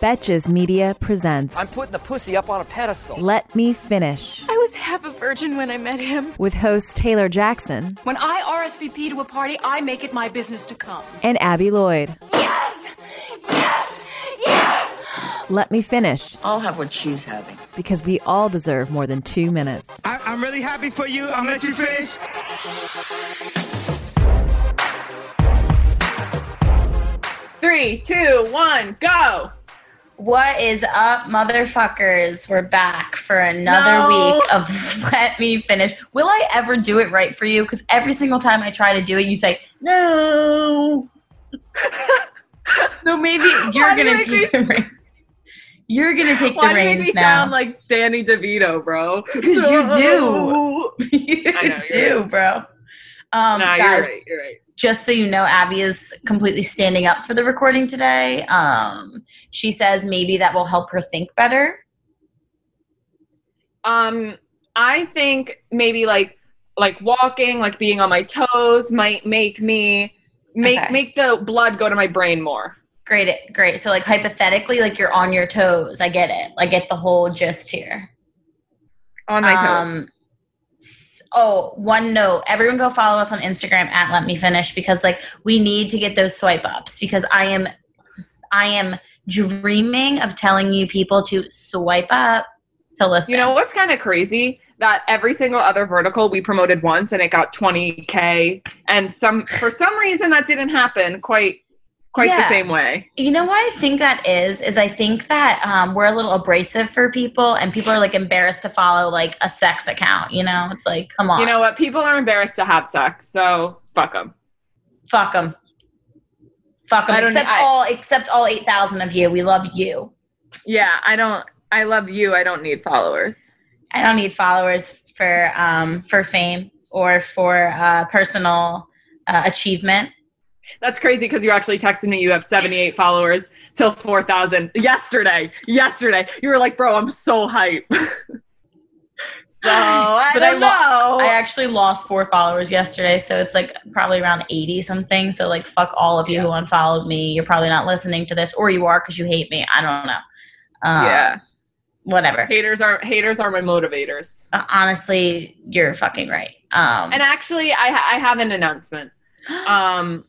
Betches Media presents I'm putting the pussy up on a pedestal. Let Me Finish I was half a virgin when I met him. with host Taylor Jackson When I RSVP to a party, I make it my business to come. and Abby Lloyd. Yes! Yes! Yes! Let Me Finish I'll have what she's having. because we all deserve more than two minutes. I, I'm really happy for you. I'll let you finish. Three, two, one, go. What is up, motherfuckers? We're back for another No. week of Let Me Finish. Will I ever do it right for you? Because every single time I try to do it, you say, no. so maybe you're do you going to take the reins. You're going to take Why the do you reins me now. sound like Danny DeVito, bro? Because you do. you I know, do, right. bro. Um, No, you're right. You're right. Just so you know, Abby is completely standing up for the recording today. Um, she says maybe that will help her think better. Um, I think maybe like like walking, like being on my toes, might make me make Okay. make the blood go to my brain more. Great, great. So, like hypothetically, like you're on your toes. I get it. I get the whole gist here. On my Um, toes. Oh, one note: everyone go follow us on Instagram at Let Me Finish because like we need to get those swipe ups because I am, I am dreaming of telling you people to swipe up to listen. You know what's kind of crazy? That every single other vertical we promoted once and it got 20k, and some for some reason that didn't happen quite quite the Yeah. same way. You know why I think that is? Is I think that um, we're a little abrasive for people, and people are like embarrassed to follow like a sex account. You know, it's like, come on, You know what? People are embarrassed to have sex, so fuck them. fuck them, fuck them. Except I- all, except all eight thousand of you. We love you. Yeah, I don't. I love you. I don't need followers. I don't need followers for um for fame or for uh, personal uh, achievement. That's crazy because you actually texted me you have 78 followers till 4,000 yesterday. Yesterday. You were like, bro, I'm so hype. so I But I don't lo- know. I actually lost four followers yesterday, so it's like probably around 80 something. So, like, fuck all of you who unfollowed me. You're probably not listening to this, or you are because you hate me. I don't know. Um, yeah. Whatever. Haters are haters are my motivators. Uh, honestly, you're fucking right. Um, And actually, I ha- I have an announcement. Um,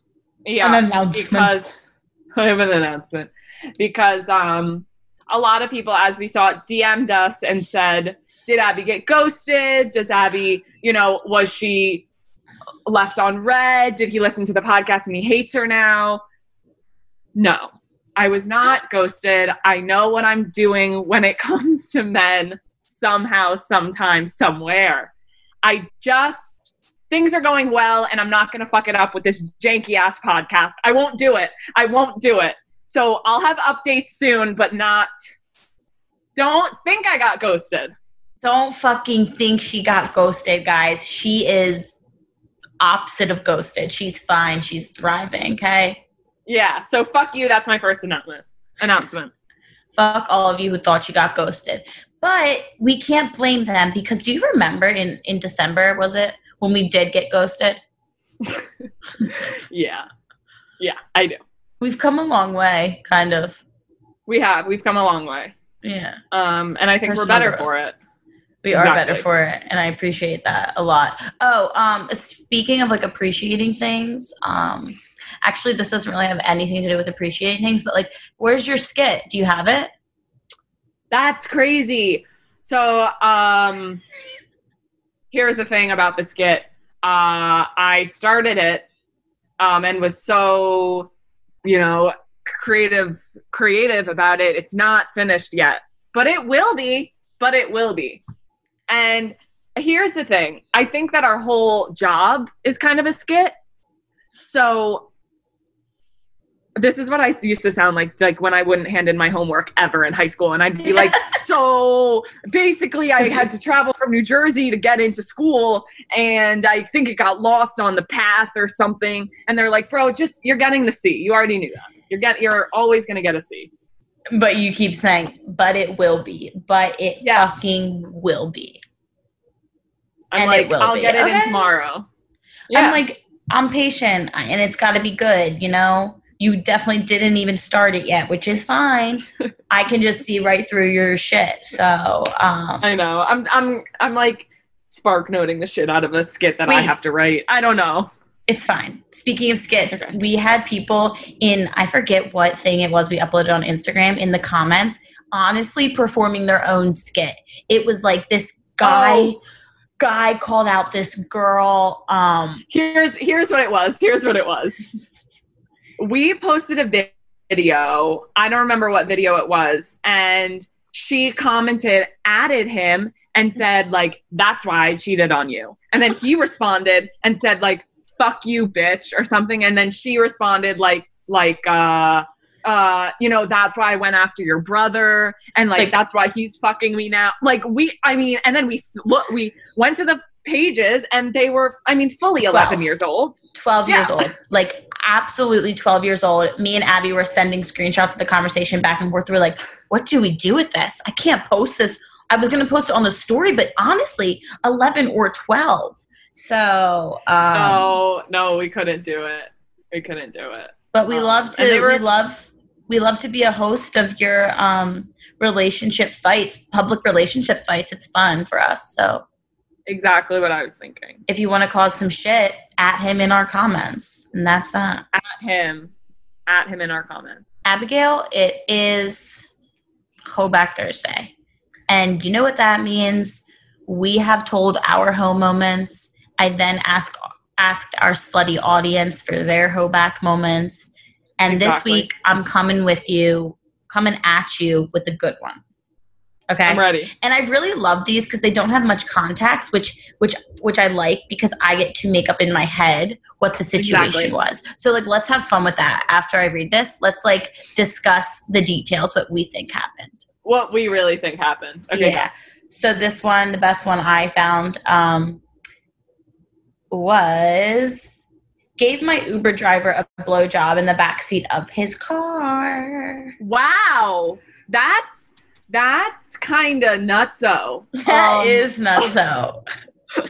yeah, An announcement. because I have an announcement because um, a lot of people, as we saw, DM'd us and said, "Did Abby get ghosted? Does Abby, you know, was she left on red? Did he listen to the podcast and he hates her now?" No, I was not ghosted. I know what I'm doing when it comes to men. Somehow, sometime, somewhere. I just things are going well and I'm not going to fuck it up with this janky ass podcast. I won't do it. I won't do it. So I'll have updates soon, but not don't think I got ghosted. don't fucking think she got ghosted, guys. She is opposite of ghosted. She's fine. She's thriving. Okay. Yeah, so fuck you. That's my first announcement. Announcement. fuck all of you who thought you got ghosted. But we can't blame them because do you remember in in December was it when we did get ghosted? Yeah. Yeah, I do. We've come a long way, kind of. We have. We've come a long way. Yeah, Um and I think we're better growth. for it. we are better for it, and I appreciate that a lot. Oh, um, speaking of like appreciating things, um, actually, this doesn't really have anything to do with appreciating things, but like, where's your skit? Do you have it? That's crazy. So, um, here's the thing about the skit. Uh, I started it, um, and was so, you know, creative, creative about it. It's not finished yet, but it will be. But it will be. And here's the thing. I think that our whole job is kind of a skit. So this is what I used to sound like like when I wouldn't hand in my homework ever in high school and I'd be like so basically I had to travel from New Jersey to get into school and I think it got lost on the path or something and they're like bro just you're getting the C you already knew that you're get you're always going to get a C But you keep saying, but it will be, but it Yeah. fucking will be. I'm And it like will I'll be. get it in Okay. tomorrow I'm like, I'm patient and it's got to be good, you know? You definitely didn't even start it yet, which is fine. I can just see right through your shit. So, um, I know. I'm I'm I'm like spark noting the shit out of a skit that I have to write. I don't know. it's fine. Speaking of skits, Okay. we had people in, I forget what thing it was we uploaded on Instagram in the comments, honestly performing their own skit. It was like this guy. Oh. Guy called out this girl. Um, Here's here's what it was. Here's what it was. We posted a video. I don't remember what video it was, and she commented, added him, and said like, "That's why I cheated on you." And then he responded and said like, "Fuck you, bitch," or something. And then she responded like like uh uh you know that's why i went after your brother and like, Like- that's why he's fucking me now like we i mean and then we s- look we went to the pages and they were i mean fully 11 years old. 12 years old. Like absolutely 12 years old. Me and abby were sending screenshots of the conversation back and forth. We are like what do we do with this? I can't post this. I was going to post it on the story but honestly 11 or 12 so um, no no we couldn't do it. We couldn't do it. But we um, love to were- we love we love to be a host of your um relationship fights public relationship fights. It's fun for us so exactly what i was thinking if you want to cause some shit at him in our comments and that's that at him at him in our comments Abigail, it is Hoback Thursday. And you know what that means? We have told our home moments. I then ask asked our slutty audience for their Hoback moments. And Exactly. this week I'm coming with you, coming at you with a good one. Okay i'm ready and I really love these because they don't have much context, which which which I like because I get to make up in my head what the situation Exactly. was. So like, let's have fun with that. After I read this, let's like discuss the details, what we think happened. what we really think happened okay Yeah. So this one, the best one I found, um, was gave my Uber driver a blowjob in the backseat of his car. wow that's that's kind of nutso. That Um, is not so.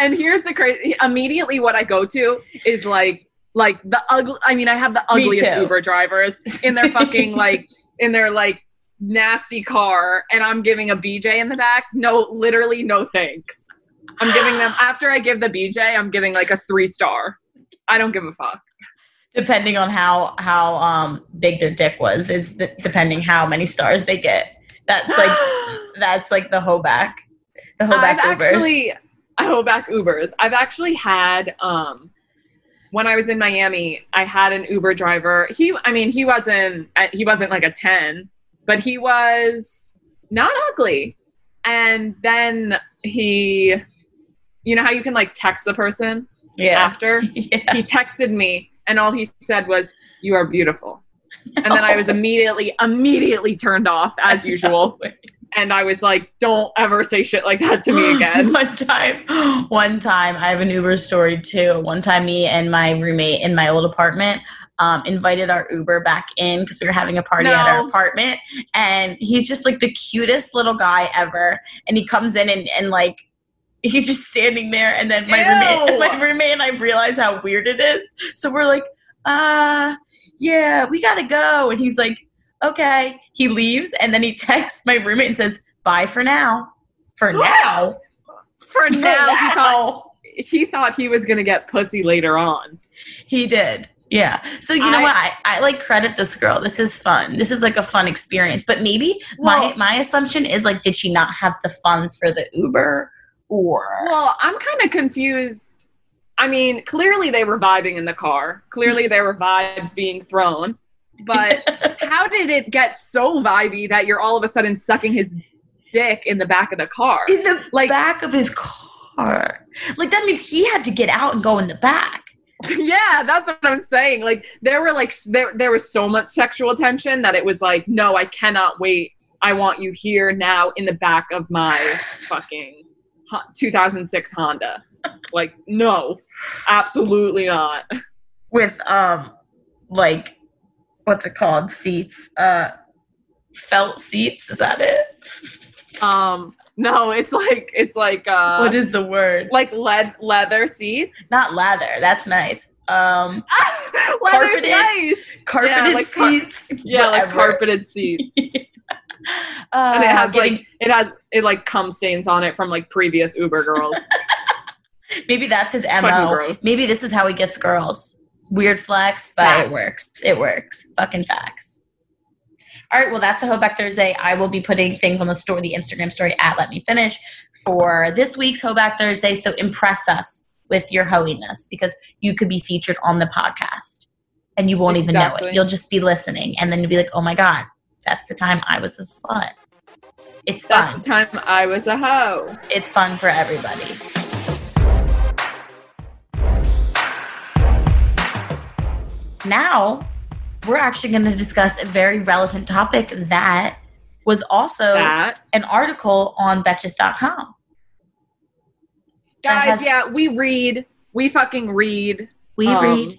and here's the crazy immediately what i go to is like like the ugly i mean i have the ugliest uber drivers in their fucking like in their like nasty car and i'm giving a bj in the back. No literally no thanks. I'm giving them after i give the bj i'm giving like a three star. I don't give a fuck depending on how how um big their dick was is the, depending how many stars they get that's like that's like the hoback the hoback I've ubers actually Hoback Ubers. I've actually had um when I was in Miami, I had an Uber driver. He I mean, he wasn't uh, he wasn't like a 10, but he was not ugly. And then he you know how you can like text the person yeah after? yeah He texted me and all he said was you are beautiful. And then I was immediately immediately turned off as usual. And I was like, don't ever say shit like that to me again. one time one time i have an uber story too one time me and my roommate in my old apartment um, invited our uber back in because we were having a party at our apartment and he's just like the cutest little guy ever and he comes in and, and like he's just standing there and then my roommate my roommate and i realize how weird it is so we're like uh yeah we gotta go and he's like okay he leaves and then he texts my roommate and says bye for now for now For For now, he thought he thought he was gonna get pussy later on. He did. Yeah. So you know I- what? I, I like credit this girl. This is fun. This is like a fun experience. But maybe my my assumption is like, did she not have the funds for the Uber? Or Well, I'm kind of confused. I mean, clearly they were vibing in the car. Clearly there were vibes being thrown. But how did it get so vibey that you're all of a sudden sucking his dick in the back of the car? in the like- back of his car. Like that means he had to get out and go in the back. yeah, that's what I'm saying. Like there were like there there was so much sexual tension that it was like, no, I cannot wait. I want you here now in the back of my fucking 2006 Honda. Like no, absolutely not. With um like what's it called? Seats. Uh felt seats, is that it? Um, no, it's like it's like uh, what is the word? like lead leather seats, Not leather. That's nice. Um carpeted, nice. carpeted Yeah, like car- seats. Yeah, like carpeted seats. Uh, and it has getting- like it has it like cum stains on it from like previous Uber girls. maybe that's his fucking mo. gross. Maybe this is how he gets girls. Weird flex, but Facts. it works. It works. Fucking facts. All right, well, that's a Hoback Thursday. I will be putting things on the story, the Instagram story at Let Me Finish for this week's Hoback Thursday. So impress us with your hoiness because you could be featured on the podcast and you won't even know Exactly. it. You'll just be listening and then you'll be like, oh my God, that's the time I was a slut. It's That's fun. the time I was a hoe. It's fun for everybody. Now, we're actually going to discuss a very relevant topic that was also That an article on Betches.com. Guys, has- yeah, we read. We fucking read. We Um, read.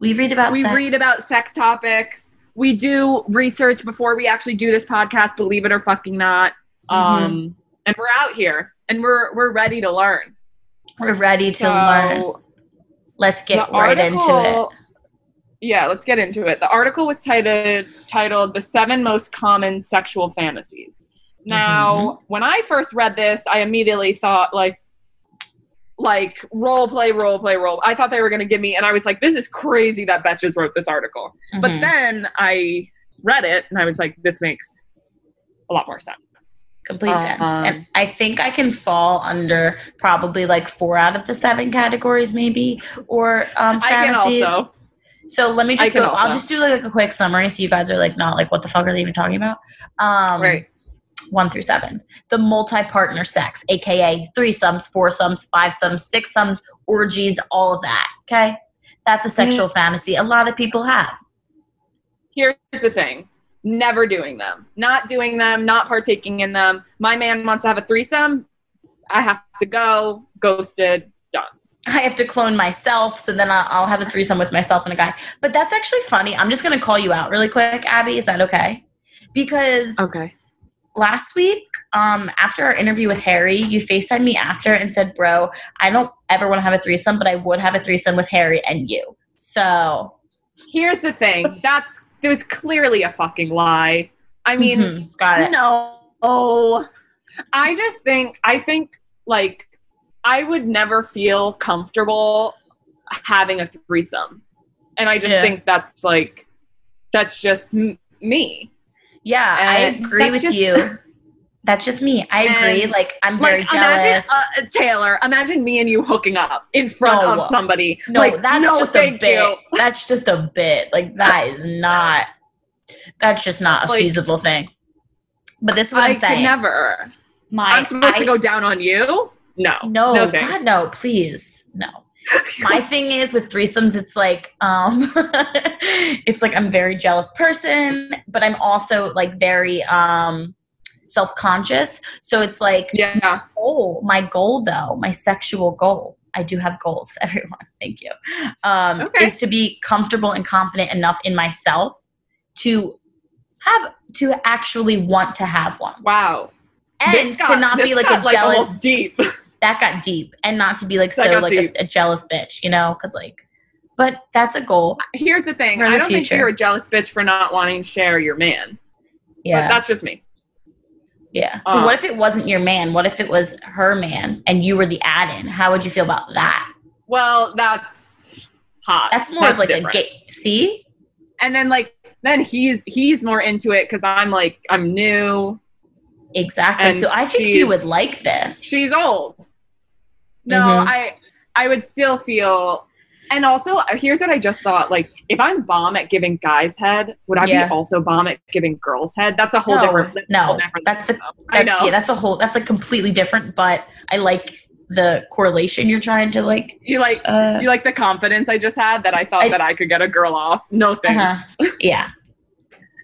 We read about we sex. read about sex topics. We do research before we actually do this podcast. Believe it or fucking not. Mm-hmm. Um, and we're out here and we're we're ready to learn. We're ready to So, learn. Let's get right into it. Yeah, let's get into it. The article was titled titled "The Seven Most Common Sexual Fantasies." Now, Mm-hmm. when I first read this, I immediately thought like like role play, role play, role. I thought they were going to give me, and I was like, "This is crazy that Betches wrote this article." But Mhm. then I read it, and I was like, "This makes a lot more sense." complete sense. Um, And I think I can fall under probably like four out of the seven categories, maybe, or um, I can fantasies. also. So let me just go. I'll just do like a quick summary, so you guys are like not like what the fuck are they even talking about? Um, Right. One through seven. The multi-partner sex, aka threesomes, foursomes, fivesomes, sixsomes, orgies, all of that. Okay, that's a sexual mm. fantasy a lot of people have. here's the thing never doing them not doing them not partaking in them my man wants to have a threesome i have to go ghosted done I have to clone myself, so then I'll, I'll have a threesome with myself and a guy. But that's actually funny. I'm just going to call you out really quick, Abby. Is that okay? Because okay last week, um, after our interview with Harry, you FaceTimed me after and said, Bro, I don't ever want to have a threesome, but I would have a threesome with Harry and you. So, here's the thing that's there's clearly a fucking lie i mean mhm, got it. no Oh. i just think i think like i would never feel comfortable having a threesome and i just Yeah. think that's like that's just m- me Yeah, I agree with just- you. That's just me. I agree. Like, I'm very like jealous. imagine uh, Taylor. Imagine me and you hooking up in front No. of somebody. No, like, that's no, just a bit. you. That's just a bit. Like that is not. That's just not a Like- feasible thing. But this is what I I'm saying. never. My, I'm supposed I- to go down on you. No, No, no, God, no, please, no. My thing is with threesomes, it's like, um, it's like I'm a very jealous person, but I'm also like very um self-conscious. So it's like, Yeah, goal, my goal though, my sexual goal. I do have goals, everyone. Thank you. Um, Okay. Is to be comfortable and confident enough in myself to have to actually want to have one, wow. and to not be like got, a jealous. almost deep. that got deep, and not to be like That so like a, a jealous bitch, you know? Because like, but that's a goal. Here's the thing. The I don't think you're a jealous bitch for not wanting to share your man. Yeah, But that's just me. yeah. but um, what if it wasn't your man? What if it was her man, and you were the add-in? How would you feel about that? Well, that's hot. That's more of like different. a gay. See, And then like then he's he's more into it because I'm like I'm new. Exactly. And so I think he would like this. She's old. No, Mhm. I I would still feel. And also, uh, here's what I just thought: like, if I'm bomb at giving guys head, would I Yeah. be also bomb at giving girls head? That's a whole No, different. that's a no, whole different that's a- though. I know. Yeah, that's a whole. That's like completely different. But I like the correlation you're trying to like. you like Uh, you like the confidence I just had that I thought I- that I could get a girl off. No thanks. yeah,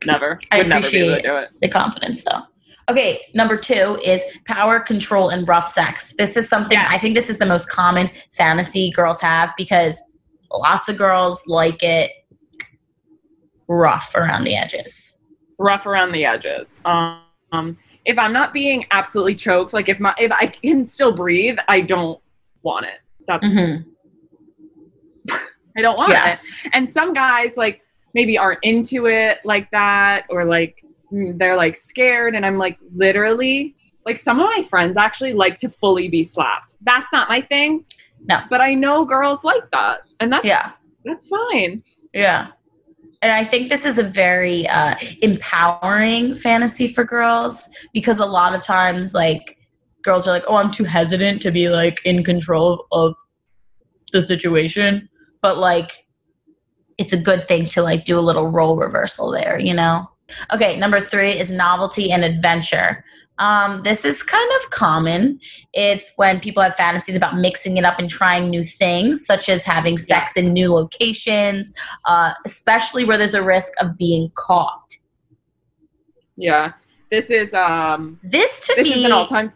never. I Would never be able to appreciate do it. the confidence though. Okay, number two is power, control, and rough sex. This is something Yes. I think this is the most common fantasy girls have because lots of girls like it rough around the edges. rough around the edges. Um, if I'm not being absolutely choked, like if my if I can still breathe, I don't want it. That's hmm I don't want Yeah. it. And some guys like maybe aren't into it like that or like they're like scared and I'm like literally like some of my friends actually like to fully be slapped. That's not my thing. No. But I know girls like that. And that's Yeah. that's fine. Yeah. And I think this is a very uh, empowering fantasy for girls because a lot of times, like, girls are like, oh, I'm too hesitant to be, like, in control of the situation. But, like, it's a good thing to, like, do a little role reversal there, you know? Okay, number three is novelty and adventure. Um, this is kind of common. It's when people have fantasies about mixing it up and trying new things, such as having sex in new locations, uh, especially where there's a risk of being caught. Yeah. This is um This to this me, is an all time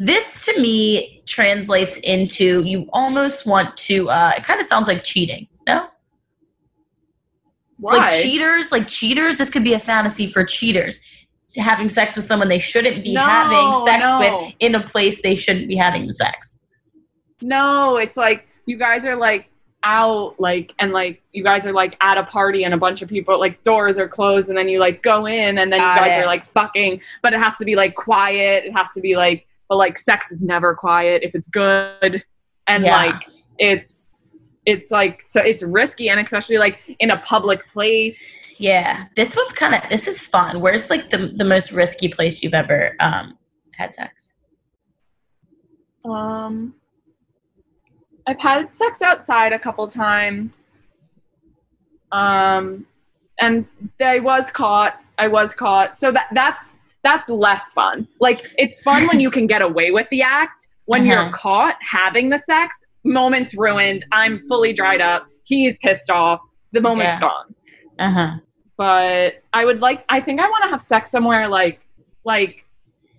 this to me translates into you almost want to. Uh, it kind of sounds like cheating. No, why? like cheaters, like cheaters. This could be a fantasy for cheaters. Having sex with someone they shouldn't be No, having sex no. with in a place they shouldn't be having the sex. No, it's like you guys are like out like and like you guys are like at a party and a bunch of people like doors are closed and then you like go in and then Got you guys it. are like fucking but it has to be like quiet it has to be like but like sex is never quiet if it's good and Yeah. like it's it's like so it's risky and especially like in a public place Yeah, this one's kind of this is fun. Where's like the the most risky place you've ever um had sex? Um, I've had sex outside a couple times. Um, and I was caught. I was caught. So that that's that's less fun. Like it's fun when you can get away with the act. When Uh-huh. you're caught having the sex, moment's ruined. I'm fully dried up. He's pissed off. The moment's Yeah. gone. Uh huh. But I would like. I think I want to have sex somewhere like like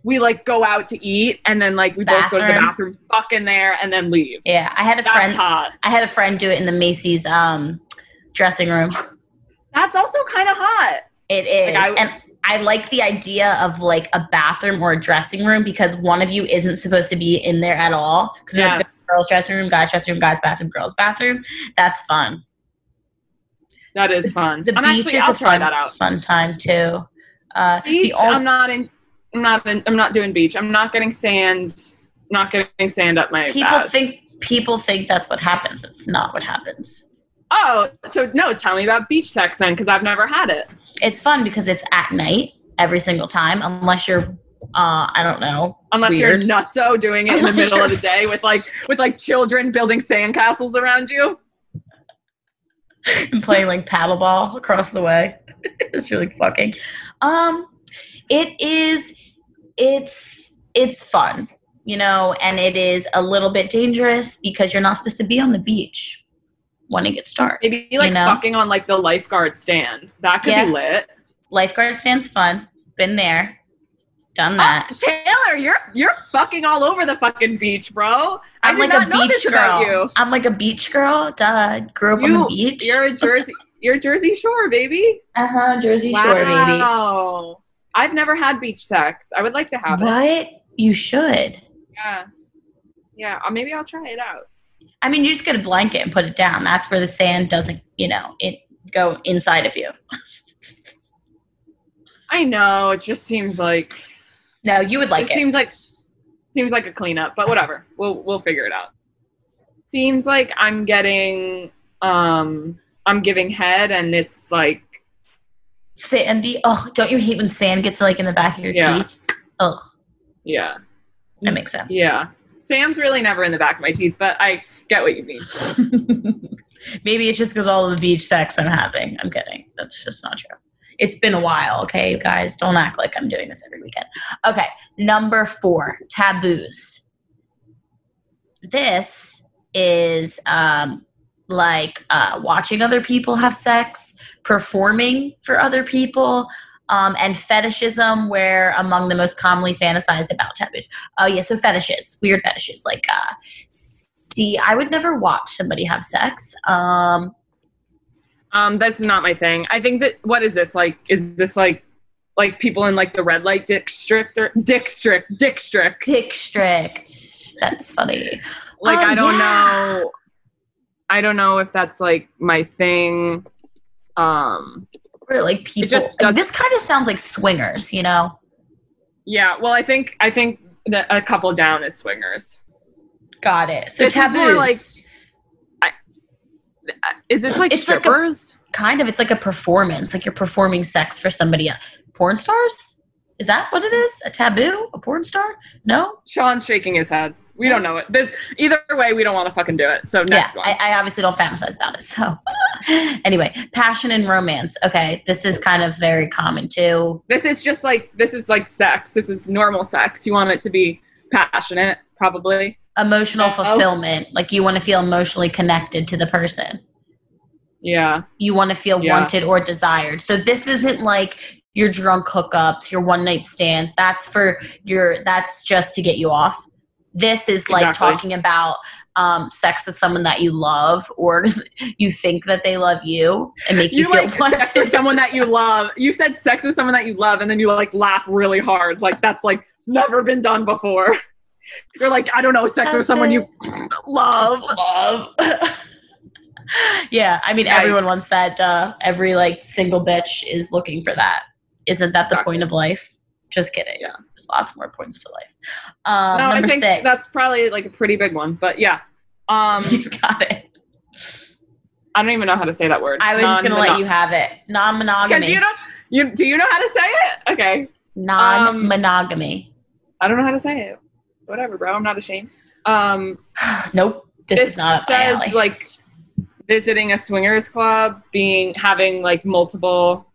we like go out to eat and then like we both go to the Bathroom. bathroom, fuck in there, and then leave. Yeah, I had a That's friend. hot. I had a friend do it in the Macy's um dressing room. That's also kind of hot. It is, Like, I- and I like the idea of like a bathroom or a dressing room because one of you isn't supposed to be in there at all. Because Yes. girls' dressing room, guys' dressing room, guys' bathroom, girls' bathroom. That's fun. That is fun. The I'm beach actually, is I'll a fun, that out. fun time too. Uh, Beach. the ol- I'm not in. I'm not. In, I'm not doing beach. I'm not getting sand. Not getting sand up my. people badge. think people think that's what happens. It's not what happens. Oh, so no. Tell me about beach sex then, because I've never had it. It's fun because it's at night every single time, unless you're, uh, I don't know, Unless weird. you're nutso doing it in the middle of the day with like with like children building sandcastles around you. and playing like paddleball across the way. it's really fucking. Um, it is. It's it's fun, you know, and it is a little bit dangerous because you're not supposed to be on the beach when to get dark. Maybe like know? fucking on like the lifeguard stand. That could Yeah. be lit. Lifeguard stands fun. Been there, done that. Oh, Taylor, you're you're fucking all over the fucking beach, bro. I I'm like a beach girl. you. I'm like a beach girl. Duh. Grew up on the beach. you're a Jersey, you're Jersey Shore, baby. uh huh. Jersey Shore, baby. Wow. I've never had beach sex. I would like to have it. What? You should. Yeah. Yeah. uh, Maybe I'll try it out. I mean, you just get a blanket and put it down. That's where the sand doesn't, you know, it go inside of you. I know. It just seems like No, you would like it it. seems like seems like a cleanup, but whatever. We'll we'll figure it out. Seems like I'm getting um I'm giving head and it's like Sandy. Oh, don't you hate when sand gets like in the back of your Yeah. teeth? Ugh, yeah. that makes sense. Yeah. Sand's really never in the back of my teeth, but I get what you mean. Maybe it's just because all the beach sex I'm having. I'm kidding. That's just not true. It's been a while, okay, guys? Don't act like I'm doing this every weekend. Okay, number four taboos. This is um, like uh, watching other people have sex, performing for other people, um, and fetishism, where among the most commonly fantasized about taboos. Oh, yeah, so fetishes, weird fetishes. Like, uh, see, I would never watch somebody have sex. Um, Um, that's not my thing. I think that what is this like? Is this like like people in like the red light district or district district? Dick strict. That's funny. Like Oh, I don't yeah. know. I don't know if that's like my thing. Um, Like people. just this kind of sounds like swingers, you know? yeah. Well, I think I think that a couple down is swingers. Got it. So This is more like- Is this like It's like a- strippers? kind of. It's like a performance. Like you're performing sex for somebody. else. Porn stars? Is that what it is? A taboo? A porn star? No. Sean's shaking his head. We don't know it. This, either way, we don't want to fucking do it. So next yeah, one. I, I obviously don't fantasize about it. So, anyway, passion and romance. Okay, this is kind of very common too. this is just like this is like sex. This is normal sex. You want it to be passionate, probably. Emotional Oh. fulfillment. Like you want to feel emotionally connected to the person. Yeah. You want to feel Yeah. wanted or desired. So this isn't like your drunk hookups, your one night stands. That's for your. That's just to get you off. This is like Exactly. talking about um, sex with someone that you love or you think that they love you and make you, You feel like sex with someone that you love. You said sex with someone that you love, and then you like laugh really hard. Like that's like never been done before. You're like, I don't know, sex with someone you love. love. yeah, I mean, everyone wants that. Uh, every like single bitch is looking for that. Isn't that the Exactly. point of life? Just kidding. Yeah. there's lots more points to life. Um, no, I think six. that's probably like a pretty big one. But yeah. Um you got it. I don't even know how to say that word. I was just gonna let you have it. Non-monogamy. You know you do you know how to say it? Okay. Non-monogamy. I don't know how to say it. Whatever, bro. I'm not ashamed. Um nope. This, is not says like visiting a swingers club, being having like multiple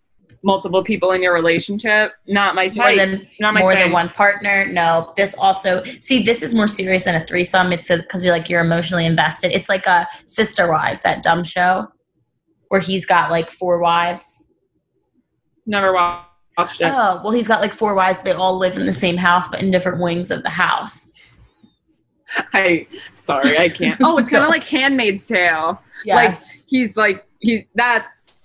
multiple people in your relationship. Not my more type. than not my more than one partner. No, this also see this is more serious than a threesome. It's because you're like you're emotionally invested. It's like a Sister Wives, that dumb show, where he's got like four wives. Never wa- watched it. Oh well, he's got like four wives. They all live in the same house, but in different wings of the house. I sorry, I can't. Oh, it's kind of like Handmaid's Tale. Yes. He's like he. That's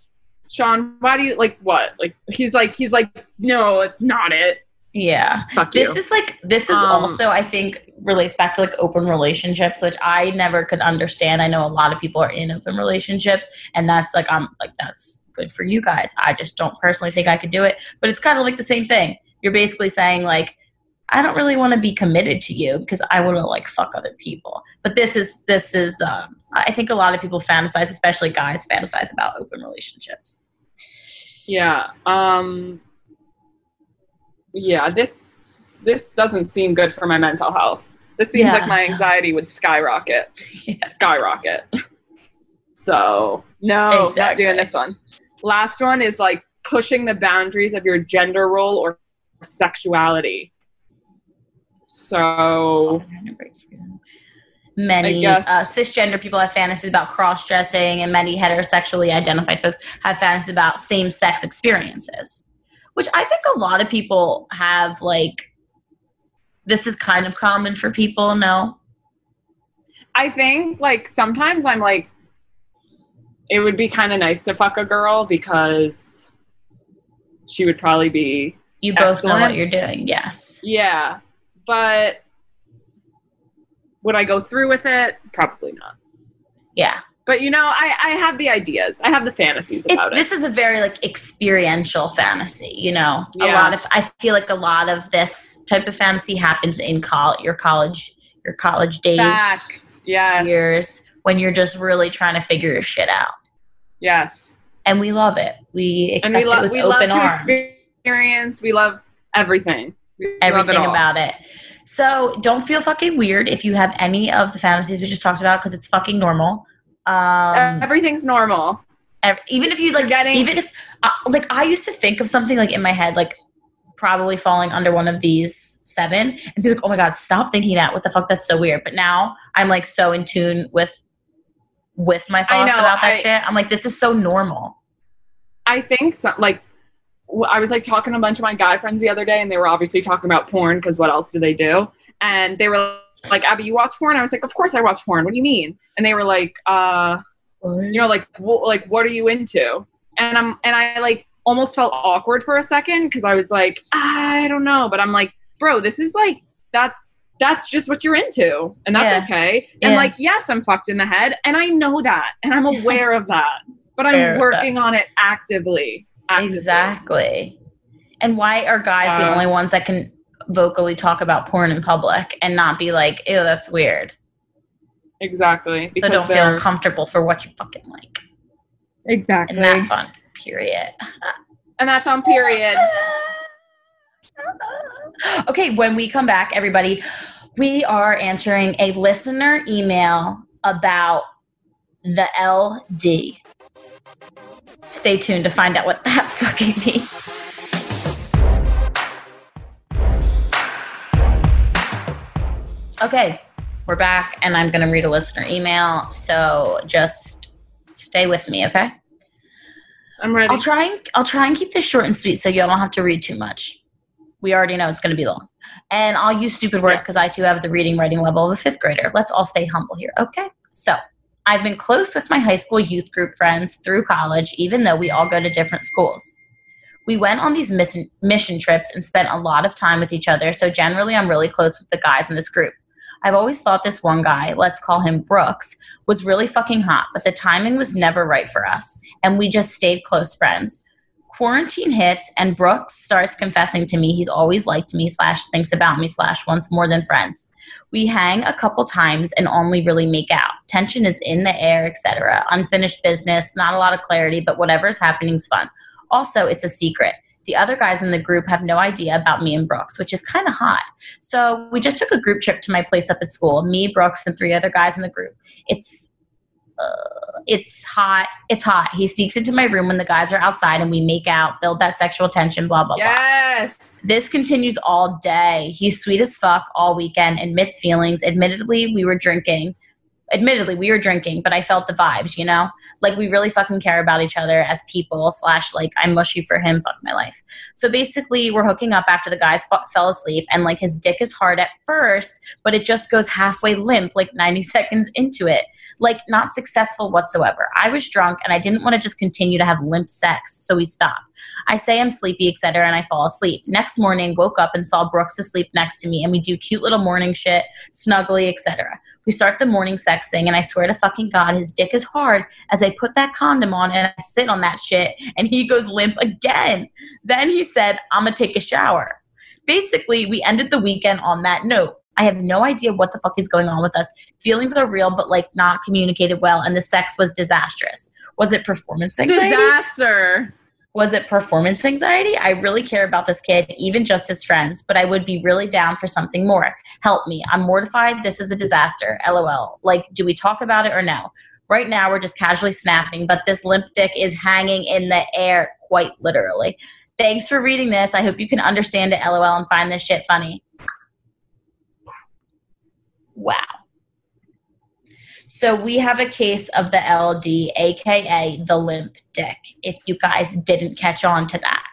Sean. Why do you like what? Like he's like he's like no, it's not it. yeah. Fuck This you. is like this is Um, also I think relates back to like open relationships, which I never could understand. I know a lot of people are in open relationships, and that's like I'm like that's good for you guys. I just don't personally think I could do it, but it's kind of like the same thing. You're basically saying like I don't really want to be committed to you because I want to like fuck other people. But this is this is um, I think a lot of people fantasize, especially guys fantasize about open relationships. Yeah. Um Yeah, this this doesn't seem good for my mental health. This seems Yeah. like my anxiety would skyrocket. Yeah. Skyrocket. So, no, not doing this one. Last one is like pushing the boundaries of your gender role or sexuality. So, Many uh, cisgender people have fantasies about cross dressing, and many heterosexually identified folks have fantasies about same sex experiences, which I think a lot of people have. Like, this is kind of common for people. No, I think like sometimes I'm like, it would be kind of nice to fuck a girl because she would probably be you both know what you're doing. Yes. Yeah, but would I go through with it? Probably not. Yeah. But you know, I, I have the ideas. I have the fantasies about it. this is a very like experiential fantasy. You know, a lot of I feel like a lot of this type of fantasy happens in college, your college, your college days. Facts. Yes. years when you're just really trying to figure your shit out. Yes. And we love it. We And accept we it love with we love to arms. experience. We love everything. We Everything about it. So don't feel fucking weird if you have any of the fantasies we just talked about because it's fucking normal. Um, Everything's normal. ev- even if you like, Forgetting- even if uh, like I used to think of something like in my head, like probably falling under one of these seven, and be like, oh my god, stop thinking that. What the fuck? That's so weird. But now I'm like so in tune with with my thoughts know, about that I- shit. I'm like, this is so normal. I think some, like I was like talking to a bunch of my guy friends the other day, and they were obviously talking about porn because what else do they do? And they were like, "Abby, you watch porn?" I was like, "Of course I watch porn. What do you mean?" And they were like, "Uh, you know, like wh- like what are you into?" And I'm and I like almost felt awkward for a second because I was like, I don't know, but I'm like, bro, this is like that's that's just what you're into, and that's Yeah. okay. And Yeah. like, yes, I'm fucked in the head, and I know that, and I'm aware of that, but I'm working on it actively. Actively. Exactly. And why are guys the Uh, only ones that can vocally talk about porn in public and not be like, ew, that's weird? Exactly. So don't feel uncomfortable for what you fucking like. exactly, And that's on period. and that's on period. okay, when we come back, everybody, we are answering a listener email about the LD. Stay tuned to find out what that fucking means. Okay, we're back, and I'm going to read a listener email. So just stay with me, okay? I'm ready. I'll try and I'll try and keep this short and sweet so y'all don't have to read too much. We already know it's going to be long, and I'll use stupid words because I too have the reading writing level of a fifth grader. Let's all stay humble here, okay? So I've been close with my high school youth group friends through college, even though we all go to different schools. We went on these mission, trips and spent a lot of time with each other, so generally I'm really close with the guys in this group. I've always thought this one guy, let's call him Brooks, was really fucking hot, but the timing was never right for us, and we just stayed close friends. Quarantine hits, and Brooks starts confessing to me he's always liked me, slash, thinks about me, slash, wants more than friends. We hang a couple times and only really make out. Tension is in the air, etc. Unfinished business, not a lot of clarity, but whatever's happening is fun. Also, it's a secret. The other guys in the group have no idea about me and Brooks, which is kind of hot. So we just took a group trip to my place up at school. Me, Brooks, and three other guys in the group. It's uh, it's hot. It's hot. He sneaks into my room when the guys are outside, and we make out, build that sexual tension. Blah blah blah. yes. This continues all day. He's sweet as fuck all weekend, admits feelings. Admittedly, we were drinking. Admittedly, we were drinking, but I felt the vibes, you know? Like we really fucking care about each other as people, slash, like I'm mushy for him, fuck my life. So basically, we're hooking up after the guys f- fell asleep, and like his dick is hard at first, but it just goes halfway limp, like 90 seconds into it. Like not successful whatsoever. I was drunk and I didn't want to just continue to have limp sex, so we stopped. I say I'm sleepy, etc., and I fall asleep. Next morning, woke up and saw Brooks asleep next to me, and we do cute little morning shit, snuggly, etc. We start the morning sex thing, and I swear to fucking God, his dick is hard as I put that condom on and I sit on that shit, and he goes limp again. Then he said, I'm gonna take a shower. Basically, we ended the weekend on that note. I have no idea what the fuck is going on with us. Feelings are real, but like not communicated well, and the sex was disastrous. Was it performance anxiety? Disaster. Was it performance anxiety? I really care about this kid, even just his friends, but I would be really down for something more. Help me. I'm mortified. This is a disaster. LOL. Like, do we talk about it or no? Right now, we're just casually snapping, but this limp dick is hanging in the air, quite literally. Thanks for reading this. I hope you can understand it, LOL, and find this shit funny. Wow. So we have a case of the LD, aka the limp dick. If you guys didn't catch on to that,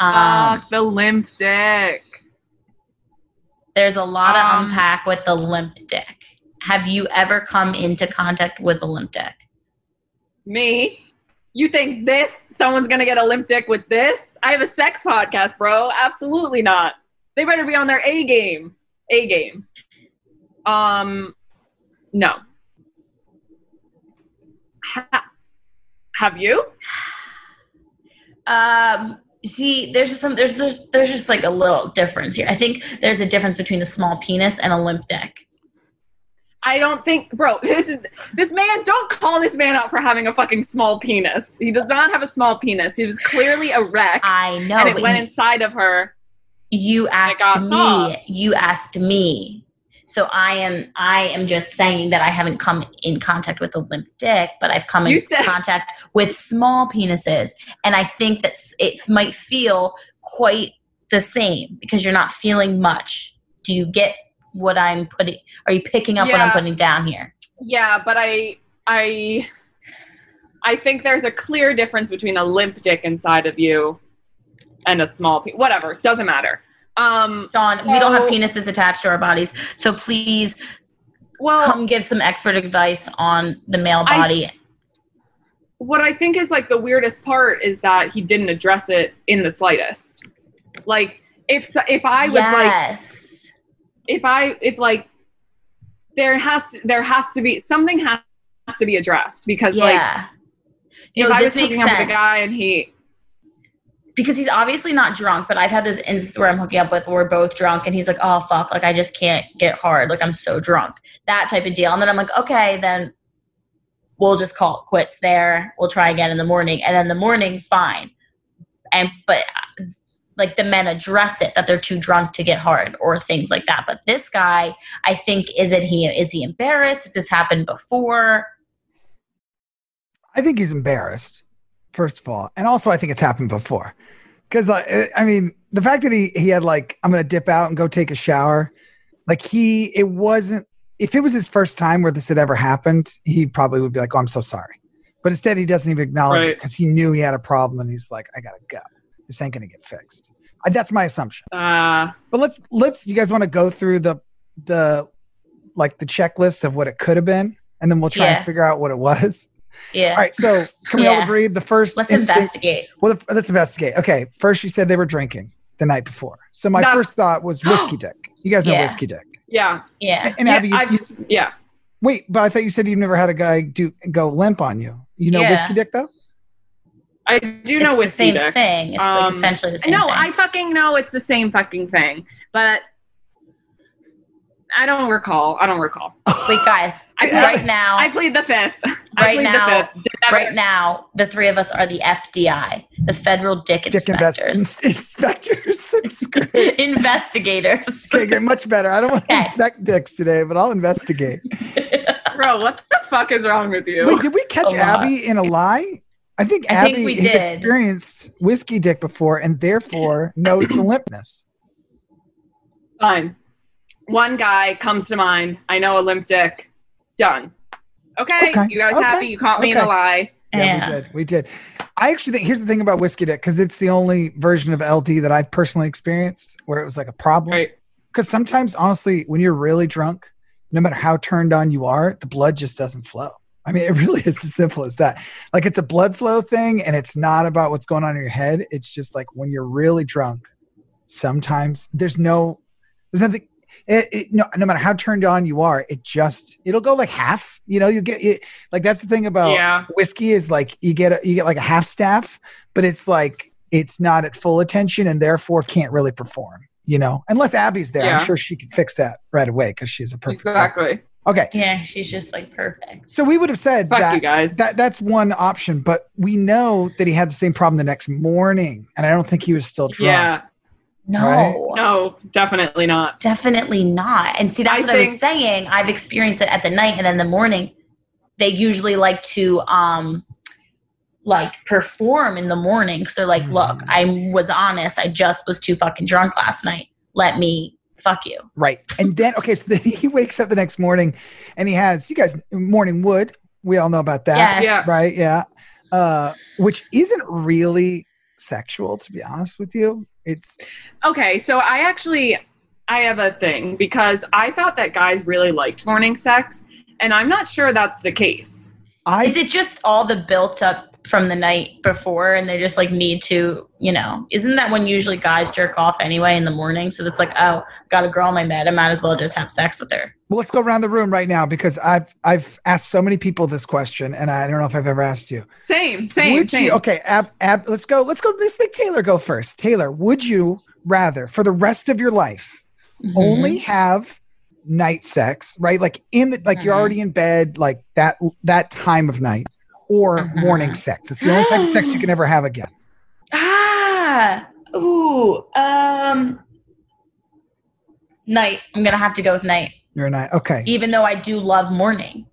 um, the limp dick. there's a lot to um, unpack with the limp dick. Have you ever come into contact with a limp dick? Me? You think this? Someone's gonna get a limp dick with this? I have a sex podcast, bro. Absolutely not. They better be on their A game. A game. Um, no. Ha- have you? Um, see, there's just some there's, there's there's just like a little difference here. I think there's a difference between a small penis and a limp dick. I don't think, bro. This is this man. Don't call this man out for having a fucking small penis. He does not have a small penis. He was clearly erect, I know, and it went you- inside of her. you asked me soft. you asked me so i am i am just saying that i haven't come in contact with a limp dick but i've come in contact with small penises and i think that it might feel quite the same because you're not feeling much do you get what i'm putting are you picking up what i'm putting down here Yeah, but I, I, I think there's a clear difference between a limp dick inside of you and a small pe- whatever. Doesn't matter. Um, Sean, we don't have penises attached to our bodies, so please Well, come give some expert advice on the male I- body. what I think is like the weirdest part is that he didn't address it in the slightest. Like if if I was like if I if like there has to, there has to be something has to be addressed because like Yeah. if I was hooking up with a guy and he because he's obviously not drunk, but I've had those instances where I'm hooking up with we're both drunk and he's like, Oh fuck, like I just can't get hard. Like I'm so drunk. That type of deal. And then I'm like, okay, then we'll just call it quits there. We'll try again in the morning. And then the morning, fine. And but like the men address it that they're too drunk to get hard or things like that. But this guy, I think, is it he is he embarrassed? Has this happened before? I think he's embarrassed, first of all, and also I think it's happened before. Because I mean, the fact that he he had like, I'm gonna dip out and go take a shower, like he, it wasn't. If it was his first time where this had ever happened, he probably would be like, "Oh, I'm so sorry," but instead he doesn't even acknowledge it because he knew he had a problem, and he's like, "I gotta go. This ain't gonna get fixed." That's my assumption. uh But let's let's. You guys want to go through the the like the checklist of what it could have been, and then we'll try Yeah. and figure out what it was. Yeah. All right. So can we all Yeah. agree the first Let's instinct- investigate. well, the- let's investigate. Okay, first you said they were drinking the night before. So my No. first thought was whiskey dick. You guys know Yeah. whiskey dick. yeah Yeah. And yeah, Abby, you, I've, you- yeah wait, but I thought you said you've never had a guy do go limp on you. You know Yeah. whiskey dick though? I do know it's whiskey the same dick. thing. It's Um, like essentially the same thing. no, thing. I fucking know it's the same fucking thing, but I don't recall. I don't recall. Wait, guys, I plead, right now, I plead the fifth. Right now- the fifth. Right now, the three of us are the FDI, the Federal Dick Dick invest- Inspectors, inspectors. It's great. investigators. Okay, great, much better. I don't want to Okay. inspect dicks today, but I'll investigate. Bro, what the fuck is wrong with you? Wait, did we catch Abby in a lie? I think I Abby we has did. experienced whiskey dick before and therefore knows the limpness. Fine. One guy comes to mind. I know a limp dick. Done. Okay, Okay, you guys okay, happy? You caught me in a lie. Yeah, Yeah. we did. We did. I actually think here's the thing about whiskey dick because it's the only version of LD that I've personally experienced where it was like a problem. Right. Because sometimes, honestly, when you're really drunk, no matter how turned on you are, the blood just doesn't flow. I mean, it really is as simple as that. Like it's a blood flow thing, and it's not about what's going on in your head. It's just like when you're really drunk, sometimes there's no, there's nothing. It, it, no, no matter how turned on you are, it just it'll go like half. You know, you get it. Like that's the thing about Yeah. whiskey is like you get a, you get like a half staff, but it's like it's not at full attention and therefore can't really perform. You know, unless Abby's there, Yeah. I'm sure she could fix that right away because she's a perfect. Exactly. Okay, Yeah, she's just like perfect. so we would have said Fuck that you guys. that that's one option, but we know that he had the same problem the next morning, and I don't think he was still drunk. yeah. No, Right? No, definitely not. definitely not. And see, that's I what I was saying. I've experienced it at the night and then the morning. They usually like to um like perform in the morning because they're like, look, Mm. I was honest. I just was too fucking drunk last night. Let me fuck you. Right. And then, okay, so then he wakes up the next morning and he has, you guys, morning wood. We all know about that. Yes. Yeah. Right. Yeah. Uh, which isn't really sexual, to be honest with you. It's, Okay, so I actually I have a thing because I thought that guys really liked morning sex, and I'm not sure that's the case. I, Is it just all the built up from the night before and they just like need to, you know, isn't that when usually guys jerk off anyway in the morning? So it's like, oh, got a girl in my bed. I might as well just have sex with her. well, let's go around the room right now because I've, I've asked so many people this question and I don't know if I've ever asked you. Same, same, would same. you, okay, ab, ab, let's go, let's go, let's make Taylor go first. Taylor, would you rather for the rest of your life Mm-hmm. only have night sex, right? Like in the like you're Mhm. already in bed, like that that time of night, or Mhm. morning sex. It's the only type of sex you can ever have again. Ah, ooh, um, night. I'm gonna have to go with night, You're a night. Okay. even though I do love morning.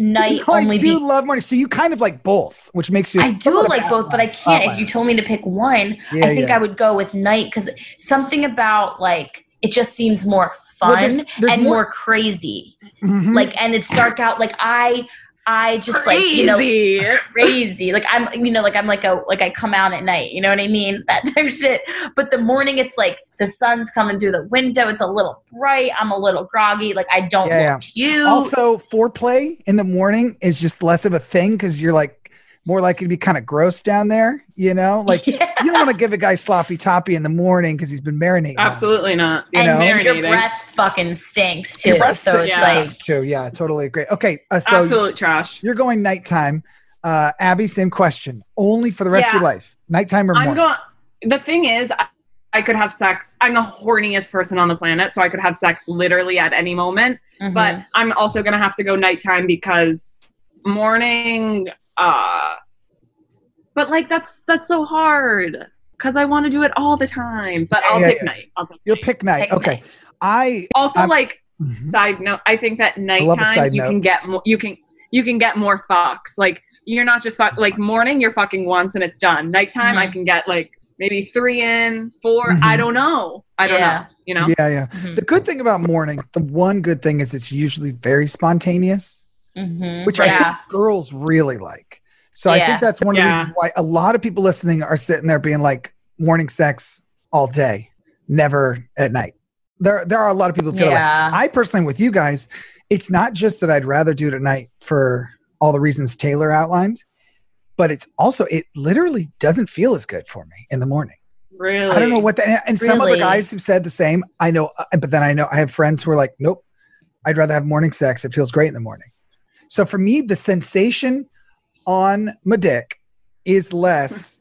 Night No, I only do be. love morning. So you kind of like both, which makes you. I do like both, but I can't. If you told me to pick one, Yeah, I think yeah. I would go with night because something about like it just seems more Well, fun there's- there's and more- more, crazy. Mhm. Like, and it's dark out. Like I, I just like you know Crazy. crazy. Like I'm, you know, like I'm like a like I come out at night. You know what I mean? That type of shit. But the morning, it's like the sun's coming through the window. It's a little bright. I'm a little groggy. Like I don't Yeah, look cute. also foreplay in the morning is just less of a thing because you're like more likely to be kind of gross down there. You know, like Yeah. you don't want to give a guy sloppy toppy in the morning because he's been marinating. Absolutely not. You and know? your Marinating. breath fucking stinks too. Your breath so it's stinks too. Yeah, totally agree. Okay, uh, so Absolute trash. you're going nighttime. Uh, Abby, same question. Only for the rest of your life, nighttime or I'm morning. going. The thing is, I, I could have sex. I'm the horniest person on the planet, so I could have sex literally at any moment. mhm. But I'm also gonna have to go nighttime because morning. uh But like that's that's so hard because I want to do it all the time. But I'll Yeah, pick yeah. night. I'll pick You'll night. pick night. Pick okay, night. I. Also, I'm- like Mhm. side note, I think that nighttime you note. can get more. You can you can get more fucks. Like you're not just fuck. Like morning, you're fucking once and it's done. Nighttime, I Mhm. can get like maybe three in, 4 Mhm. I don't know. I don't Yeah. know. You know. Yeah, yeah. Mhm. The good thing about morning, the one good thing is it's usually very spontaneous, Mhm. which I think girls really like. So I think that's one of the Yeah. reasons why a lot of people listening are sitting there being like, morning sex all day, never at night. There, there are a lot of people who feel that. yeah. I personally, with you guys, it's not just that I'd rather do it at night for all the reasons Taylor outlined, but it's also it literally doesn't feel as good for me in the morning. Really. I don't know what that. And, and some other Really? guys have said the same. I know, uh, but then I know I have friends who are like, nope, I'd rather have morning sex. It feels great in the morning. So for me, the sensation on my dick is less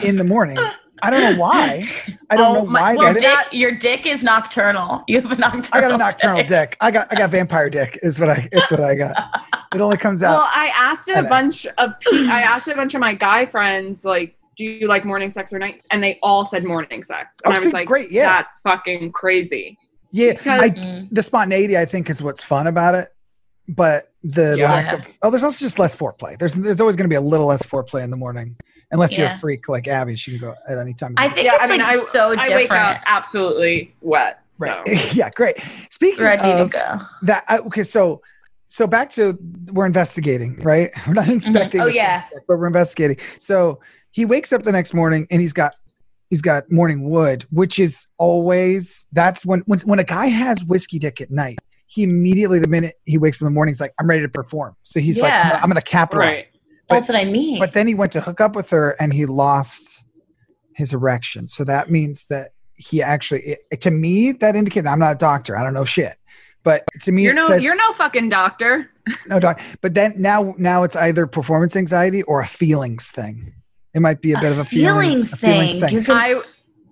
in the morning. I don't know why. I don't Oh, know my- why. well, that is. dick, your dick is nocturnal. You have a nocturnal. I got a nocturnal dick. dick. I got I got vampire dick. Is what I. It's what I got. It only comes out. Well. I asked a know. bunch of pe- I asked a bunch of my guy friends like, "Do you like morning sex or night?" And they all said morning sex. And Oh, I was see, like, great, yeah. that's fucking crazy." Yeah, because- I, Mm. the spontaneity I think is what's fun about it, but the Yeah. lack of oh, there's also just less foreplay. There's there's always going to be a little less foreplay in the morning, unless you're a freak like Abby. She can go at any time. I think Yeah, it's I mean, like I so I different. wake up absolutely wet. So. right, yeah, great. Speaking Ready to of go. that, I, okay, so so back to we're investigating, right? We're not mm-hmm. inspecting, Oh, yeah. stuff, but we're investigating. So he wakes up the next morning and he's got he's got morning wood, which is always that's when when when a guy has whiskey dick at night. He immediately, the minute he wakes in the morning, he's like, "I'm ready to perform." So he's like, Yeah. "I'm going to capitalize." Right. That's what I mean. But then he went to hook up with her and he lost his erection. So that means that he actually, it, to me, that indicates I'm not a doctor. I don't know shit. But to me, You're no, says you're no fucking doctor. no doc. But then now, now it's either performance anxiety or a feelings thing. It might be a, bit of a feelings, a feelings thing. You're gonna-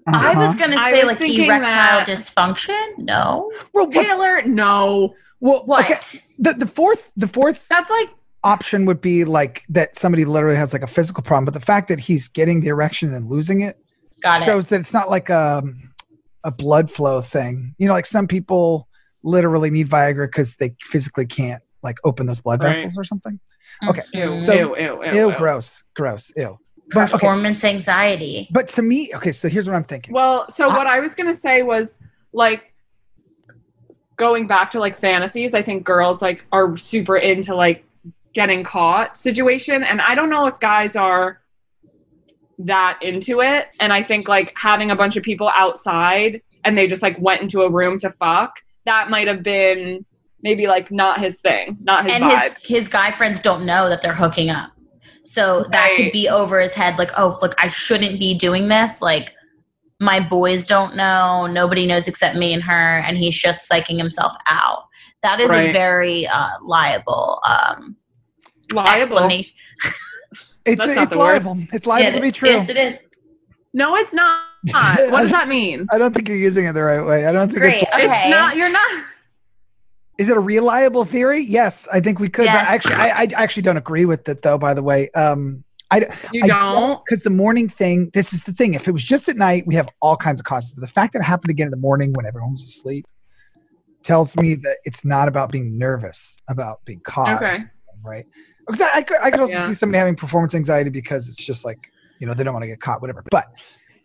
I I was Uh-huh. gonna say was like erectile that- dysfunction. No. well, what, Taylor, no. well, What? okay. The, the fourth, the fourth That's like option would be like that somebody literally has like a physical problem. But the fact that he's getting the erection and losing it Got it. shows that it's not like um, a blood flow thing. You know, like some people literally need Viagra because they physically can't like open those blood Right. vessels or something. Okay. ew, So- ew, ew, ew, Ew, ew. gross, gross, ew. But okay, Performance anxiety. but to me, okay. So here's what I'm thinking. Well, so I- what I was gonna say was like going back to like fantasies. I think girls like are super into like getting caught situation, and I don't know if guys are that into it. And I think like having a bunch of people outside and they just like went into a room to fuck that might have been maybe like not his thing, not his and vibe. his his guy friends don't know that they're hooking up. So that could be over his head like, "Oh, look, I shouldn't be doing this." Like my boys don't know, nobody knows except me and her and he's just psyching himself out. That is a very uh, liable um Liable. explanation. it's that's not it's the word. liable. It's liable Yeah, to be it- true. Yes, it is. No, it's not. what does that mean? I don't think you're using it the right way. I don't think Great. it's. Okay. It's not. You're not. Is it a reliable theory? Yes, I think we could. Yes. Actually, I, I actually don't agree with it, though. By the way, um, I You I don't. because the morning thing. This is the thing. If it was just at night, we have all kinds of causes. But the fact that it happened again in the morning when everyone's asleep tells me that it's not about being nervous about being caught. Okay. right? Because I, I could, I could also Yeah. see somebody having performance anxiety because it's just like you know they don't want to get caught, whatever. But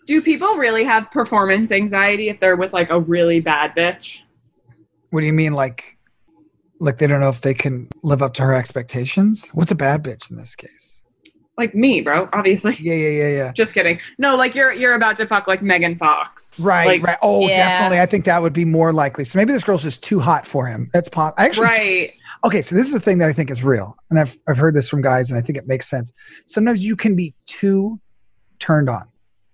Do people really have performance anxiety if they're with like a really bad bitch? what do you mean, like? Like they don't know if they can live up to her expectations. What's a bad bitch in this case? like me, bro. Obviously. Yeah, yeah, yeah, yeah. Just kidding. No, like you're you're about to fuck like Megan Fox. Right, Like- right. Oh, Yeah. definitely. I think that would be more likely. So maybe this girl's just too hot for him. That's possible. Actually, Right. okay. So this is the thing that I think is real, and I've I've heard this from guys, and I think it makes sense. Sometimes you can be too turned on.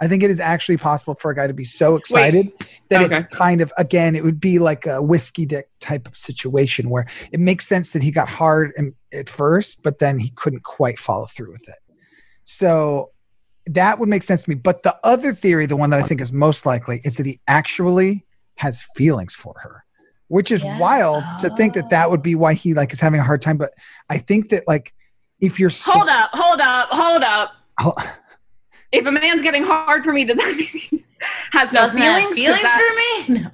I think it is actually possible for a guy to be so excited that it's kind of again, it would be like a whiskey dick type of situation where it makes sense that he got hard at first, but then he couldn't quite follow through with it. So that would make sense to me. But the other theory, the one that I think is most likely, is that he actually has feelings for her, which is Yeah. wild to think that that would be why he like is having a hard time. But I think that like if you're so, Hold up, hold up, hold up. Hol- If a man's getting hard for me, does that mean he has no Doesn't feelings? feelings that- for me? No.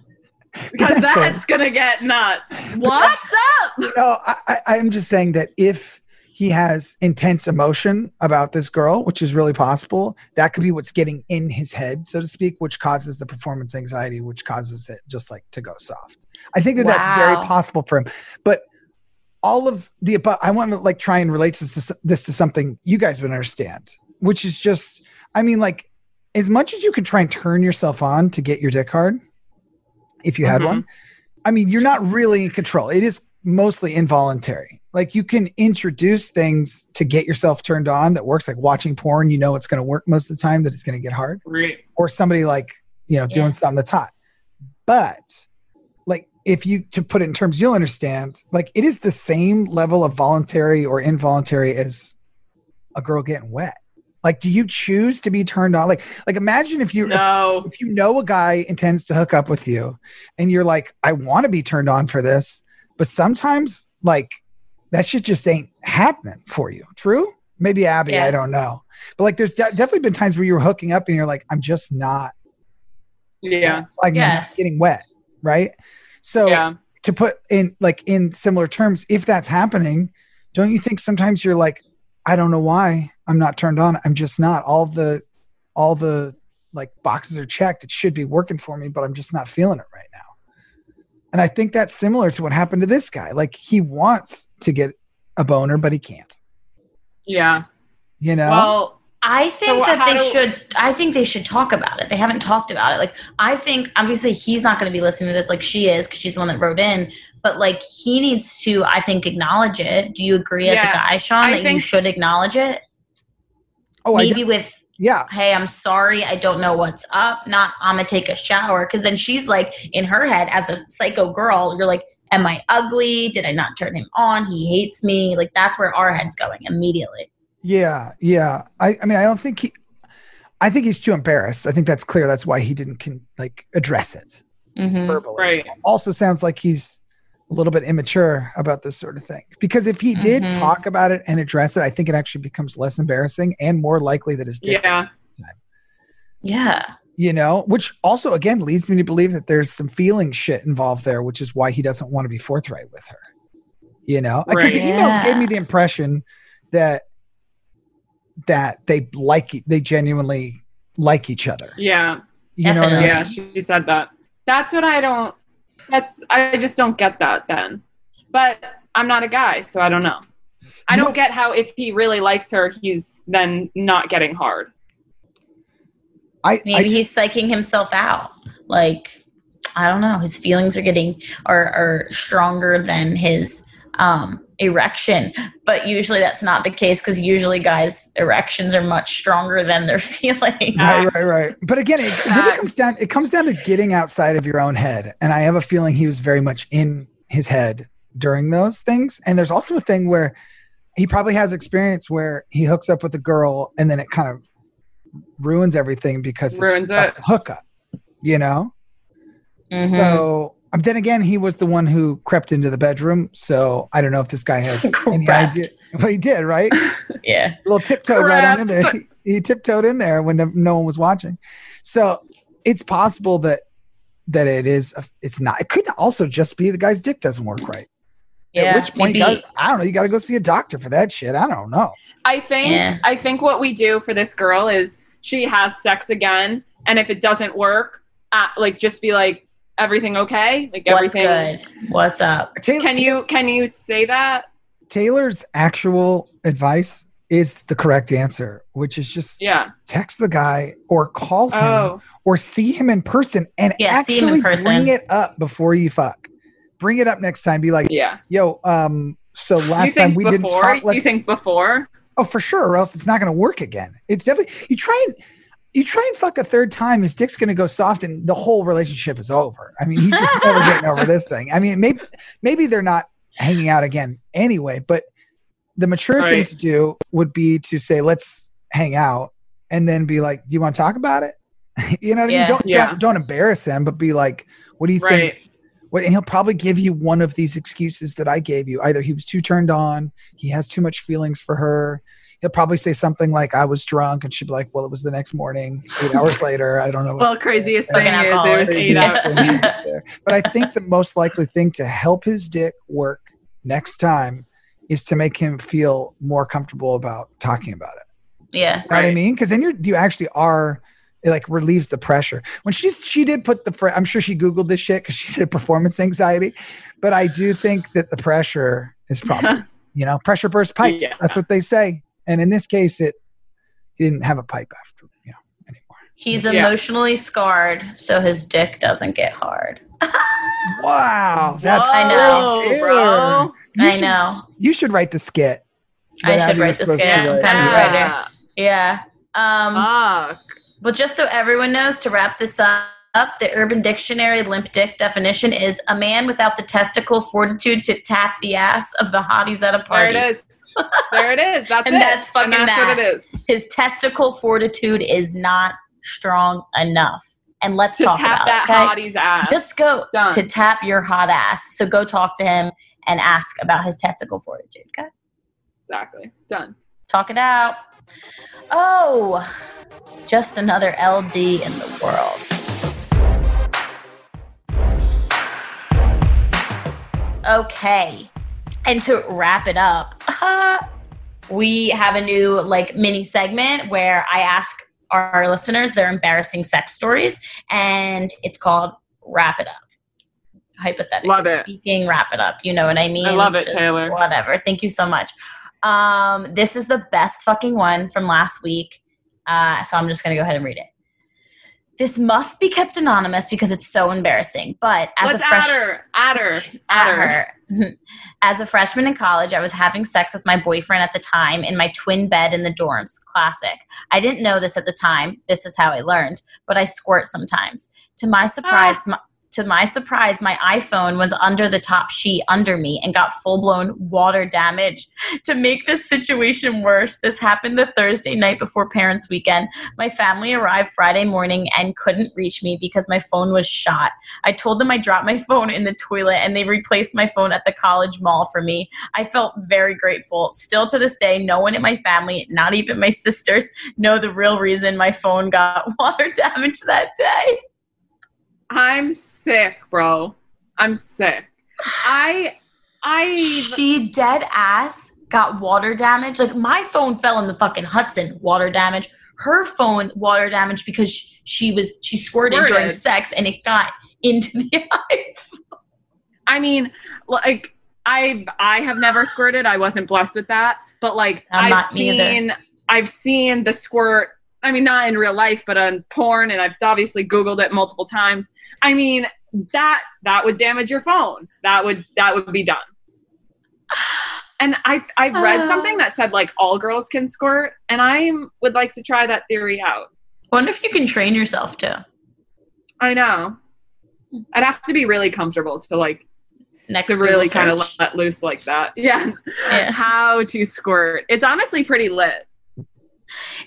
Because that's gonna get nuts. What's up? no, I, I, I'm just saying that if he has intense emotion about this girl, which is really possible, that could be what's getting in his head, so to speak, which causes the performance anxiety, which causes it just like to go soft. I think that that's very possible for him. But all of the above, I want to like try and relate this to, this to something you guys would understand, which is just, I mean, like as much as you can try and turn yourself on to get your dick hard, if you had Mhm. one, I mean, you're not really in control. It is mostly involuntary. Like you can introduce things to get yourself turned on that works, like watching porn. You know it's going to work most of the time. That it's going to get hard, Right. or somebody like you know doing Yeah. something that's hot. But like if you to put it in terms you'll understand, like it is the same level of voluntary or involuntary as a girl getting wet. Like, do you choose to be turned on? Like, like imagine if you if No. if you know a guy intends to hook up with you and you're like, I want to be turned on for this, but sometimes like that shit just ain't happening for you. True? Maybe Abby, Yeah. I don't know. But like there's de- definitely been times where you're hooking up and you're like, I'm just not Yeah. like Yes. getting wet. Right. So Yeah. to put in like in similar terms, if that's happening, don't you think sometimes you're like, I don't know why I'm not turned on. I'm just not. All the all the like boxes are checked. It should be working for me, but I'm just not feeling it right now. And I think that's similar to what happened to this guy. Like he wants to get a boner, but he can't. Yeah. You know? Well, I think So that they do- should. I think they should talk about it. They haven't talked about it. Like I think obviously he's not going to be listening to this like she is because she's the one that wrote in. But like he needs to, I think, acknowledge it. Do you agree as a guy, Sean, I that you should acknowledge it? oh, I Maybe de- with yeah. hey, I'm sorry, I don't know what's up. Not I'm gonna take a shower because then she's like in her head as a psycho girl. You're like, am I ugly? Did I not turn him on? He hates me. Like that's where our head's going immediately. Yeah, yeah. I, I mean, I don't think he. I think he's too embarrassed. I think that's clear. That's why he didn't can like address it Mm-hmm. verbally. right. Also, sounds like he's a little bit immature about this sort of thing. Because if he did Mhm. talk about it and address it, I think it actually becomes less embarrassing and more likely that his dick. Yeah. Yeah. You know, which also again leads me to believe that there's some feeling shit involved there, which is why he doesn't want to be forthright with her. You know, because Right. the email Yeah. gave me the impression that that they like they genuinely like each other. Yeah. You know what I mean? Yeah. She said that. That's what I don't. That's I just don't get that then. But I'm not a guy, so I don't know. I don't get how if he really likes her, he's then not getting hard. I, I Maybe he's psyching himself out. Like I don't know. His feelings are getting are are stronger than his um erection but usually that's not the case because usually guys erections are much stronger than their feelings Right, right, right. But again, it really comes down. It comes down to getting outside of your own head, and I have a feeling he was very much in his head during those things. And there's also a thing where he probably has experience where he hooks up with a girl, and then it kind of ruins everything because it's Ruins just it. a hookup. You know. Mhm. So. Um, Then again, he was the one who crept into the bedroom. So I don't know if this guy has any idea. But he did, right? yeah a little tiptoed right on in there. He, he tiptoed in there when no, no one was watching. So it's possible that that it is. a- It's not. It could also just be the guy's dick doesn't work right. yeah At which point, maybe- guys, I don't know. You got to go see a doctor for that shit. I don't know. I think Yeah. I think what we do for this girl is she has sex again, and if it doesn't work, uh, like just be like everything okay, like what's everything. good what's up Taylor, Can you can you say that? Taylor's actual advice is the correct answer, which is just Yeah. text the guy or call him Oh. or see him in person and Yeah, see him in actually person. bring it up before you fuck. Bring it up next time. Be like, Yeah. yo, um, so last time we didn't before? talk. you Let's think before? oh for sure, or else it's not going to work again. It's definitely you try and you try and fuck a third time, his dick's going to go soft, and the whole relationship is over. I mean, he's just never getting over this thing. I mean, maybe maybe they're not hanging out again anyway, but the mature thing to do would be to say, let's hang out, and then be like, do you want to talk about it? you know what I mean? Don't, Yeah. don't don't embarrass him, but be like, what do you Right. think? What, and he'll probably give you one of these excuses that I gave you. Either he was too turned on, he has too much feelings for her. He'll probably say something like, "I was drunk," and she'd be like, "Well, it was the next morning, eight hours later. I don't know." Well, craziest thing is it was alcoholic. eight hours. there. But I think the most likely thing to help his dick work next time is to make him feel more comfortable about talking about it. yeah. You know what I mean? Because then you're you actually are it like relieves the pressure. When she's she did put the fr- I'm sure she googled this shit because she said performance anxiety, but I do think that the pressure is probably you know pressure burst pipes. Yeah. That's what they say. And in this case, it he didn't have a pipe after you know anymore. He's Yeah. emotionally scarred, so his dick doesn't get hard. Wow, that's I know, bro. You I should- know. You should write the skit. I should Abby write the skit. to write. Kind of Yeah. writer. Yeah. Um, Fuck. But just so everyone knows, to wrap this up, the Urban Dictionary limp dick definition is a man without the testicle fortitude to tap the ass of the hotties at a party. There it is. There it is. That's And it. that's fucking and that's that. what it is. His testicle fortitude is not strong enough. And let's To talk tap about that it. okay? hottie's ass. Just go Done. to tap your hot ass. So go talk to him and ask about his testicle fortitude. Okay, exactly. Done. talk it out. Oh, just another LD in the world. Okay. And to wrap it up, we have a new like mini segment where I ask our listeners their embarrassing sex stories and it's called Wrap It Up. Hypothetically Love it. speaking, wrap it up. You know what I mean? I love it, Taylor. Whatever. Thank you so much. Um, this is the best fucking one from last week. Uh, so I'm just gonna go ahead and read it. This must be kept anonymous because it's so embarrassing. But as Let's a fresh add her. Add her. Add her. her. As a freshman in college, I was having sex with my boyfriend at the time in my twin bed in the dorms. Classic. I didn't know this at the time. This is how I learned, but I squirt sometimes. To my ah. surprise, my, to my surprise, my iPhone was under the top sheet under me and got full blown water damage. To make this situation worse, this happened the Thursday night before parents' weekend. My family arrived Friday morning and couldn't reach me because my phone was shot. I told them I dropped my phone in the toilet and they replaced my phone at the college mall for me. I felt very grateful. Still to this day, no one in my family, not even my sisters, know the real reason my phone got water damage that day. I'm sick, bro. I'm sick. I I She dead ass got water damage. Like my phone fell in the fucking Hudson, water damage. Her phone water damage because she was she squirted, during sex and it got into the eye. I mean, like I I have never squirted. I wasn't blessed with that. But like I've not me either. seen I've seen the squirt. I mean, not in real life, but on porn, and I've obviously Googled it multiple times. I mean, that that would damage your phone. That would that would be done. And I I read Ah. something that said like all girls can squirt, and I would like to try that theory out. Wonder if you can train yourself to. I know. I'd have to be really comfortable to like Next to really kind of let loose like that. Yeah. Yeah. How to squirt. It's honestly pretty lit.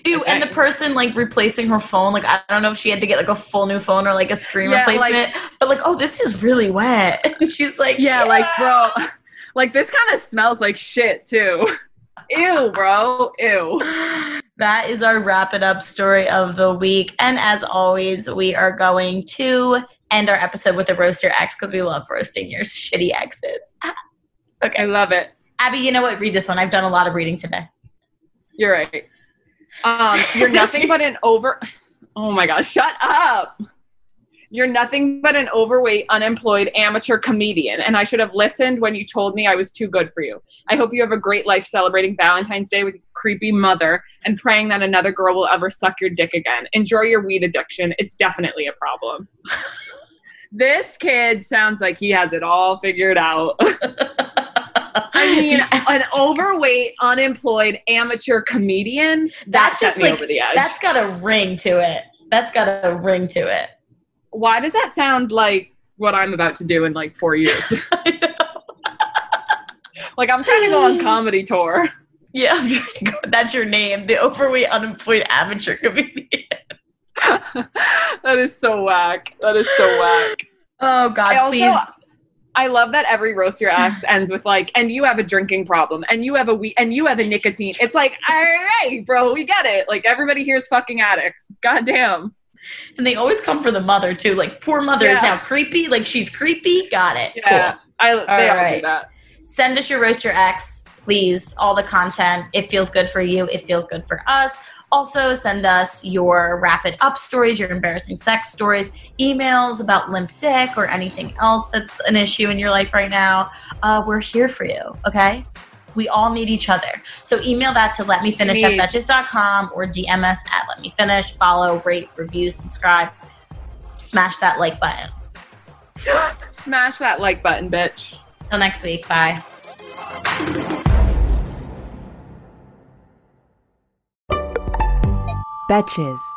Ew, and the person like replacing her phone, like I don't know if she had to get like a full new phone or like a screen Yeah, replacement, but like, oh, this is really wet. And she's like, Yeah, like bro, like this kind of smells like shit too. Ew, bro. Ew. That is our wrap it up story of the week. And as always, we are going to end our episode with a roast your ex because we love roasting your shitty exes. Okay, I love it. Abby, you know what? Read this one. I've done a lot of reading today. You're right. Um, you're nothing but an over. Oh my gosh! Shut up. You're nothing but an overweight, unemployed amateur comedian, and I should have listened when you told me I was too good for you. I hope you have a great life celebrating Valentine's Day with your creepy mother and praying that another girl will ever suck your dick again. Enjoy your weed addiction. It's definitely a problem. this kid sounds like he has it all figured out. I mean, an overweight, unemployed amateur comedian, that That's set just me like over the edge. that's got a ring to it. That's got a ring to it. Why does that sound like what I'm about to do in like four years? like I'm trying to go on comedy tour. Yeah, I'm to go. That's your name, the overweight, unemployed amateur comedian. that is so whack. That is so whack. Oh God, I also- please. I love that every roast your ex ends with like, and you have a drinking problem, and you have a we, and you have a nicotine. It's like, all right, bro, we get it. Like everybody here's fucking addicts. Goddamn. And they always come for the mother too. Like poor mother is now creepy. Like she's creepy. Got it. Yeah, Cool. I they all, do that. Send us your roast your ex, please. All the content. It feels good for you. It feels good for us. Also, send us your wrap it up stories, your embarrassing sex stories, emails about limp dick or anything else that's an issue in your life right now. Uh, we're here for you, okay? We all need each other. So email that to let me finish at betches.com or DM us at let me finish. Follow, rate, review, subscribe. Smash that like button. Smash that like button, bitch. Till next week. Bye. Betches.